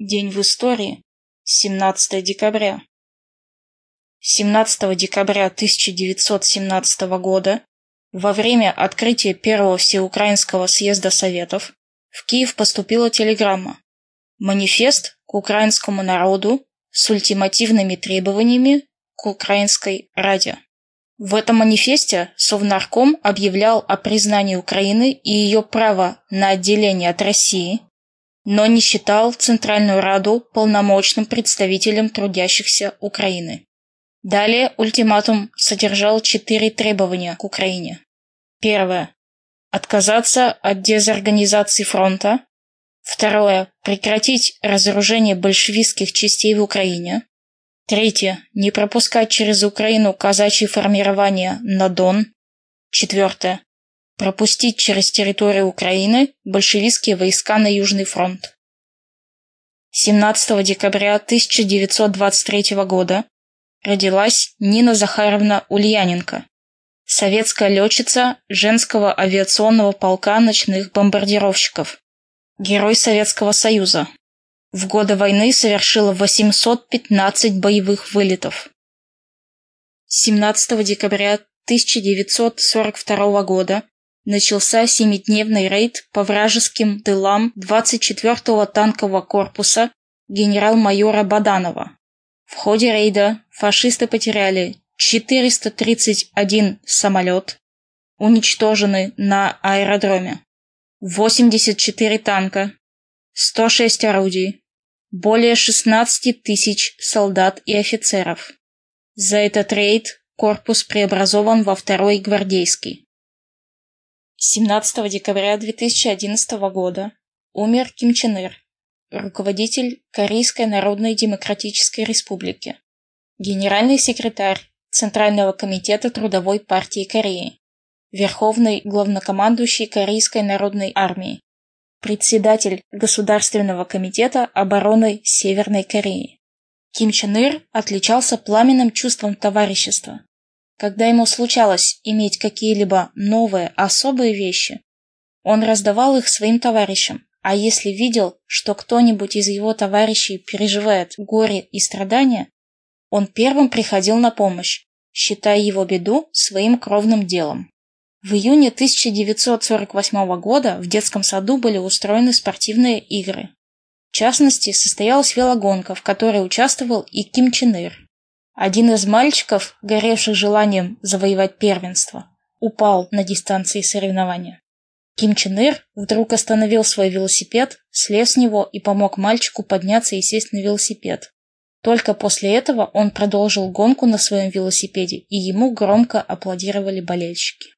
День в истории. 17 декабря. 17 декабря 1917 года, во время открытия Первого Всеукраинского съезда Советов, в Киев поступила телеграмма «Манифест к украинскому народу с ультимативными требованиями к Украинской Раде». В этом манифесте Совнарком объявлял о признании Украины и ее права на отделение от России, но не считал Центральную Раду полномочным представителем трудящихся Украины. Далее ультиматум содержал четыре требования к Украине. Первое. Отказаться от дезорганизации фронта. Второе. Прекратить разоружение большевистских частей в Украине. Третье. Не пропускать через Украину казачьи формирования на Дон. Четвертое пропустить через территорию Украины большевистские войска на Южный фронт. 17 декабря 1923 года родилась Нина Захаровна Ульяненко, советская летчица женского авиационного полка ночных бомбардировщиков, герой Советского Союза. В годы войны совершила 815 боевых вылетов. 17 декабря 1942 года начался семидневный рейд по вражеским тылам 24-го танкового корпуса генерал-майора Баданова. В ходе рейда фашисты потеряли 431 самолет, уничтожены на аэродроме, 84 танка, 106 орудий, более 16 тысяч солдат и офицеров. За этот рейд корпус преобразован во второй гвардейский. 17 декабря 2011 года. Умер Ким Чен Ир, руководитель Корейской Народной Демократической Республики, генеральный секретарь Центрального комитета Трудовой партии Кореи, верховный главнокомандующий Корейской Народной армии, председатель Государственного комитета обороны Северной Кореи. Ким Чен Ир отличался пламенным чувством товарищества, когда ему случалось иметь какие-либо новые, особые вещи, он раздавал их своим товарищам, а если видел, что кто-нибудь из его товарищей переживает горе и страдания, он первым приходил на помощь, считая его беду своим кровным делом. В июне 1948 года в детском саду были устроены спортивные игры. В частности, состоялась велогонка, в которой участвовал и Ким Чен Ир. Один из мальчиков, горевших желанием завоевать первенство, упал на дистанции соревнования. Ким Чен Ир вдруг остановил свой велосипед, слез с него и помог мальчику подняться и сесть на велосипед. Только после этого он продолжил гонку на своем велосипеде, и ему громко аплодировали болельщики.